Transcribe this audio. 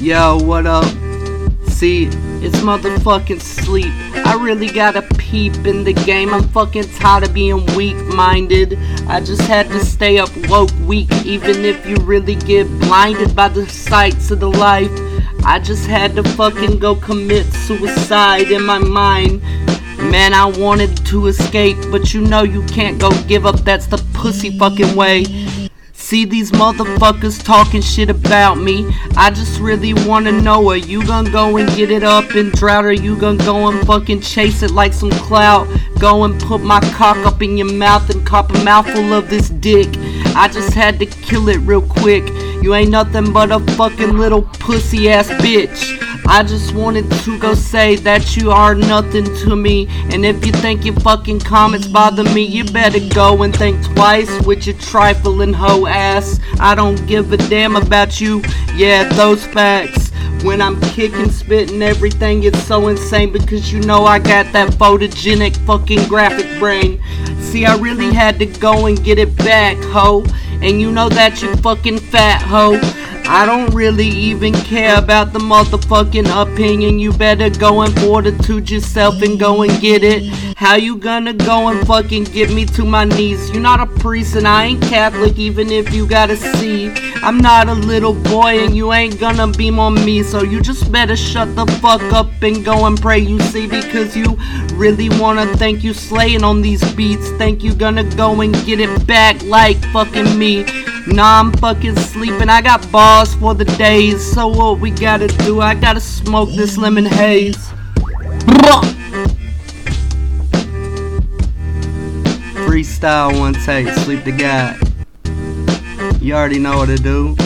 Yo, what up? See, it's motherfucking sleep. I really gotta peep in the game. I'm fucking tired of being weak minded. I just had to stay up woke weak, even if you really get blinded by the sights of the life. I just had to fucking go commit suicide in my mind. Man, I wanted to escape, but you know you can't go give up. That's the pussy fucking way. See these motherfuckers talking shit about me. I just really wanna know are you gonna go and get it up and drought? Or you gonna go and fucking chase it like some clout? Go and put my cock up in your mouth and cop a mouthful of this dick. I just had to kill it real quick. You ain't nothing but a fucking little pussy ass bitch. I just wanted to go say that you are nothing to me. And if you think your fucking comments bother me, you better go and think twice with your trifling hoe ass. I don't give a damn about you. Yeah, those facts. When I'm kicking, spitting everything, it's so insane because you know I got that photogenic fucking graphic brain. See, I really had to go and get it back, ho. And you know that you fucking fat ho. I don't really even care about the motherfucking opinion. You better go and fortitude yourself and go and get it. How you gonna go and fucking get me to my knees? You're not a priest and I ain't Catholic, even if you gotta see. I'm not a little boy and you ain't gonna beam on me. So you just better shut the fuck up and go and pray, you see, because you really wanna thank you slaying on these beats. Think you gonna go and get it back like fucking me. Nah, I'm fucking sleeping. I got balls for the days. So what we gotta do? I gotta smoke this lemon haze. Freestyle one take, sleep the guy. You already know what to do.